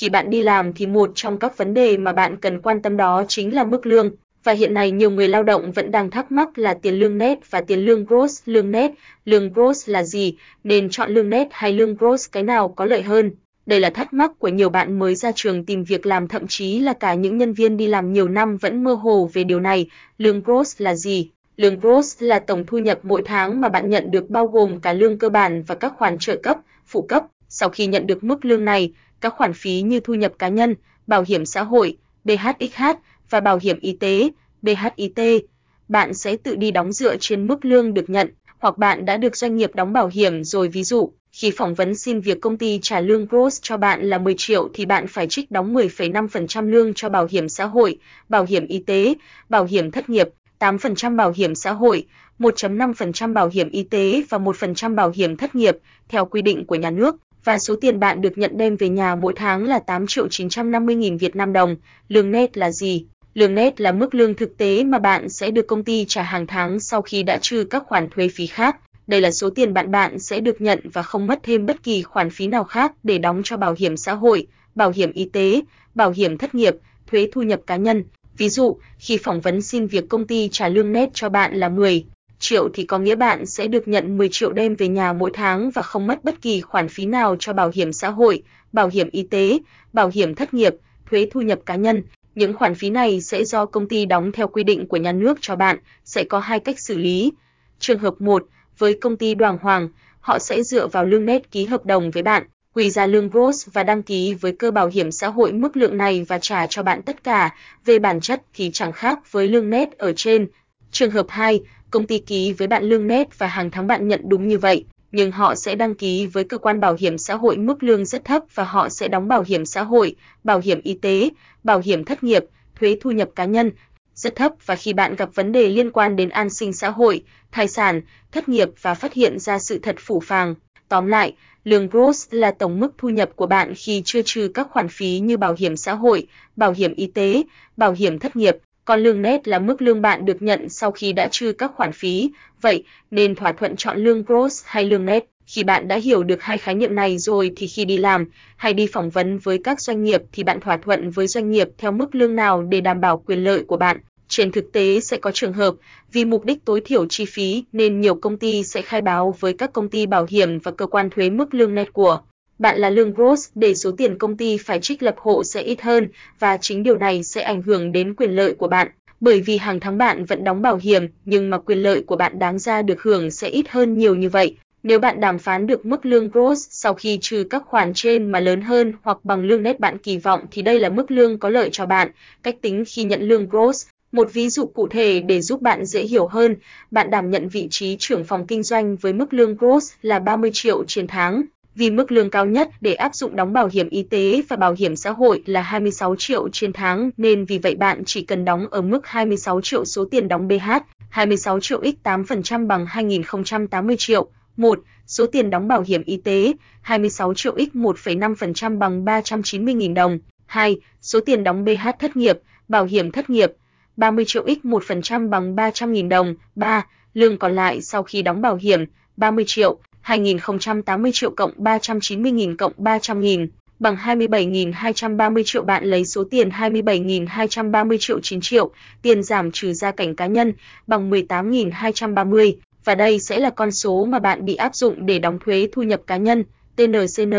Khi bạn đi làm thì một trong các vấn đề mà bạn cần quan tâm đó chính là mức lương. Và hiện nay nhiều người lao động vẫn đang thắc mắc là tiền lương net và tiền lương gross, lương net, lương gross là gì, nên chọn lương net hay lương gross cái nào có lợi hơn. Đây là thắc mắc của nhiều bạn mới ra trường tìm việc làm thậm chí là cả những nhân viên đi làm nhiều năm vẫn mơ hồ về điều này. Lương gross là gì? Lương gross là tổng thu nhập mỗi tháng mà bạn nhận được bao gồm cả lương cơ bản và các khoản trợ cấp, phụ cấp. Sau khi nhận được mức lương này, các khoản phí như thu nhập cá nhân, bảo hiểm xã hội, BHXH và bảo hiểm y tế, BHIT, bạn sẽ tự đi đóng dựa trên mức lương được nhận, hoặc bạn đã được doanh nghiệp đóng bảo hiểm rồi ví dụ, khi phỏng vấn xin việc công ty trả lương gross cho bạn là 10 triệu thì bạn phải trích đóng 10,5% lương cho bảo hiểm xã hội, bảo hiểm y tế, bảo hiểm thất nghiệp, 8% bảo hiểm xã hội, 1.5% bảo hiểm y tế và 1% bảo hiểm thất nghiệp theo quy định của nhà nước và số tiền bạn được nhận đem về nhà mỗi tháng là 8 triệu 950 nghìn Việt Nam đồng. Lương net là gì? Lương net là mức lương thực tế mà bạn sẽ được công ty trả hàng tháng sau khi đã trừ các khoản thuế phí khác. Đây là số tiền bạn bạn sẽ được nhận và không mất thêm bất kỳ khoản phí nào khác để đóng cho bảo hiểm xã hội, bảo hiểm y tế, bảo hiểm thất nghiệp, thuế thu nhập cá nhân. Ví dụ, khi phỏng vấn xin việc công ty trả lương net cho bạn là 10 triệu thì có nghĩa bạn sẽ được nhận 10 triệu đem về nhà mỗi tháng và không mất bất kỳ khoản phí nào cho bảo hiểm xã hội, bảo hiểm y tế, bảo hiểm thất nghiệp, thuế thu nhập cá nhân. Những khoản phí này sẽ do công ty đóng theo quy định của nhà nước cho bạn, sẽ có hai cách xử lý. Trường hợp 1, với công ty Đoàn Hoàng, họ sẽ dựa vào lương net ký hợp đồng với bạn, quy ra lương gross và đăng ký với cơ bảo hiểm xã hội mức lượng này và trả cho bạn tất cả, về bản chất thì chẳng khác với lương net ở trên. Trường hợp 2, công ty ký với bạn lương net và hàng tháng bạn nhận đúng như vậy, nhưng họ sẽ đăng ký với cơ quan bảo hiểm xã hội mức lương rất thấp và họ sẽ đóng bảo hiểm xã hội, bảo hiểm y tế, bảo hiểm thất nghiệp, thuế thu nhập cá nhân rất thấp và khi bạn gặp vấn đề liên quan đến an sinh xã hội, thai sản, thất nghiệp và phát hiện ra sự thật phủ phàng. Tóm lại, lương gross là tổng mức thu nhập của bạn khi chưa trừ các khoản phí như bảo hiểm xã hội, bảo hiểm y tế, bảo hiểm thất nghiệp, còn lương net là mức lương bạn được nhận sau khi đã trừ các khoản phí. Vậy, nên thỏa thuận chọn lương gross hay lương net. Khi bạn đã hiểu được hai khái niệm này rồi thì khi đi làm hay đi phỏng vấn với các doanh nghiệp thì bạn thỏa thuận với doanh nghiệp theo mức lương nào để đảm bảo quyền lợi của bạn. Trên thực tế sẽ có trường hợp, vì mục đích tối thiểu chi phí nên nhiều công ty sẽ khai báo với các công ty bảo hiểm và cơ quan thuế mức lương net của bạn là lương gross để số tiền công ty phải trích lập hộ sẽ ít hơn và chính điều này sẽ ảnh hưởng đến quyền lợi của bạn. Bởi vì hàng tháng bạn vẫn đóng bảo hiểm nhưng mà quyền lợi của bạn đáng ra được hưởng sẽ ít hơn nhiều như vậy. Nếu bạn đàm phán được mức lương gross sau khi trừ các khoản trên mà lớn hơn hoặc bằng lương net bạn kỳ vọng thì đây là mức lương có lợi cho bạn. Cách tính khi nhận lương gross một ví dụ cụ thể để giúp bạn dễ hiểu hơn, bạn đảm nhận vị trí trưởng phòng kinh doanh với mức lương gross là 30 triệu trên tháng. Vì mức lương cao nhất để áp dụng đóng bảo hiểm y tế và bảo hiểm xã hội là 26 triệu trên tháng nên vì vậy bạn chỉ cần đóng ở mức 26 triệu số tiền đóng BH, 26 triệu x 8% bằng 2080 triệu. 1. Số tiền đóng bảo hiểm y tế 26 triệu x 1,5% bằng 390.000 đồng. 2. Số tiền đóng BH thất nghiệp, bảo hiểm thất nghiệp 30 triệu x 1% bằng 300.000 đồng. 3. Lương còn lại sau khi đóng bảo hiểm 30 triệu, 2080 triệu cộng 390.000 cộng 300.000 bằng 27.230 triệu bạn lấy số tiền 27.230 triệu 9 triệu, tiền giảm trừ gia cảnh cá nhân bằng 18.230 và đây sẽ là con số mà bạn bị áp dụng để đóng thuế thu nhập cá nhân, TNCN.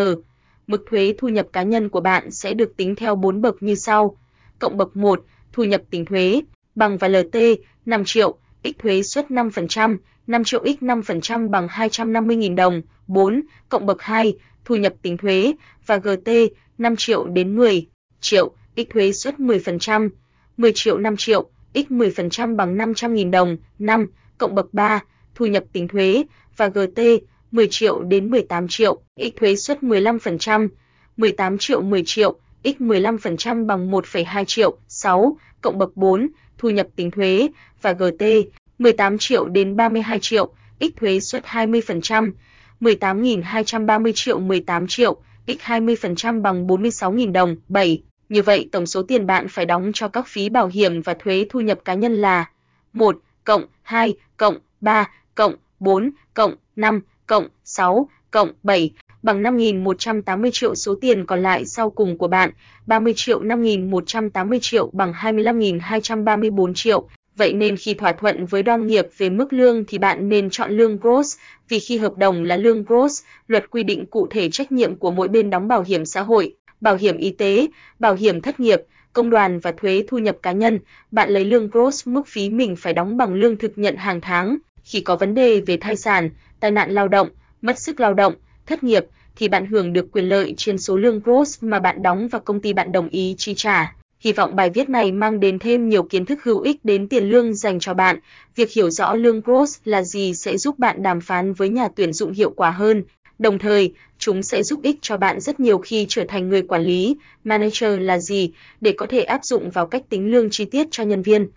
Mức thuế thu nhập cá nhân của bạn sẽ được tính theo 4 bậc như sau. Cộng bậc 1, thu nhập tính thuế, bằng và LT 5 triệu, x thuế suất 5%, 5 triệu x 5% bằng 250.000 đồng. 4. Cộng bậc 2, thu nhập tính thuế và GT 5 triệu đến 10 triệu, x thuế suất 10%, 10 triệu 5 triệu, x 10% bằng 500.000 đồng. 5. Cộng bậc 3, thu nhập tính thuế và GT 10 triệu đến 18 triệu, x thuế suất 15%, 18 triệu 10 triệu, x 15% bằng 1,2 triệu. 6. Cộng bậc 4, thu nhập tính thuế và GT 18 triệu đến 32 triệu, ít thuế suất 20%, 18.230 triệu 18 triệu, x 20% bằng 46.000 đồng. 7. Như vậy tổng số tiền bạn phải đóng cho các phí bảo hiểm và thuế thu nhập cá nhân là 1 cộng 2 cộng 3 cộng 4 cộng 5 cộng 6 cộng 7 bằng 5.180 triệu số tiền còn lại sau cùng của bạn, 30 triệu 5.180 triệu bằng 25.234 triệu. Vậy nên khi thỏa thuận với doanh nghiệp về mức lương thì bạn nên chọn lương gross, vì khi hợp đồng là lương gross, luật quy định cụ thể trách nhiệm của mỗi bên đóng bảo hiểm xã hội, bảo hiểm y tế, bảo hiểm thất nghiệp, công đoàn và thuế thu nhập cá nhân. Bạn lấy lương gross mức phí mình phải đóng bằng lương thực nhận hàng tháng. Khi có vấn đề về thai sản, tai nạn lao động, mất sức lao động, thất nghiệp thì bạn hưởng được quyền lợi trên số lương gross mà bạn đóng và công ty bạn đồng ý chi trả. Hy vọng bài viết này mang đến thêm nhiều kiến thức hữu ích đến tiền lương dành cho bạn. Việc hiểu rõ lương gross là gì sẽ giúp bạn đàm phán với nhà tuyển dụng hiệu quả hơn. Đồng thời, chúng sẽ giúp ích cho bạn rất nhiều khi trở thành người quản lý, manager là gì để có thể áp dụng vào cách tính lương chi tiết cho nhân viên.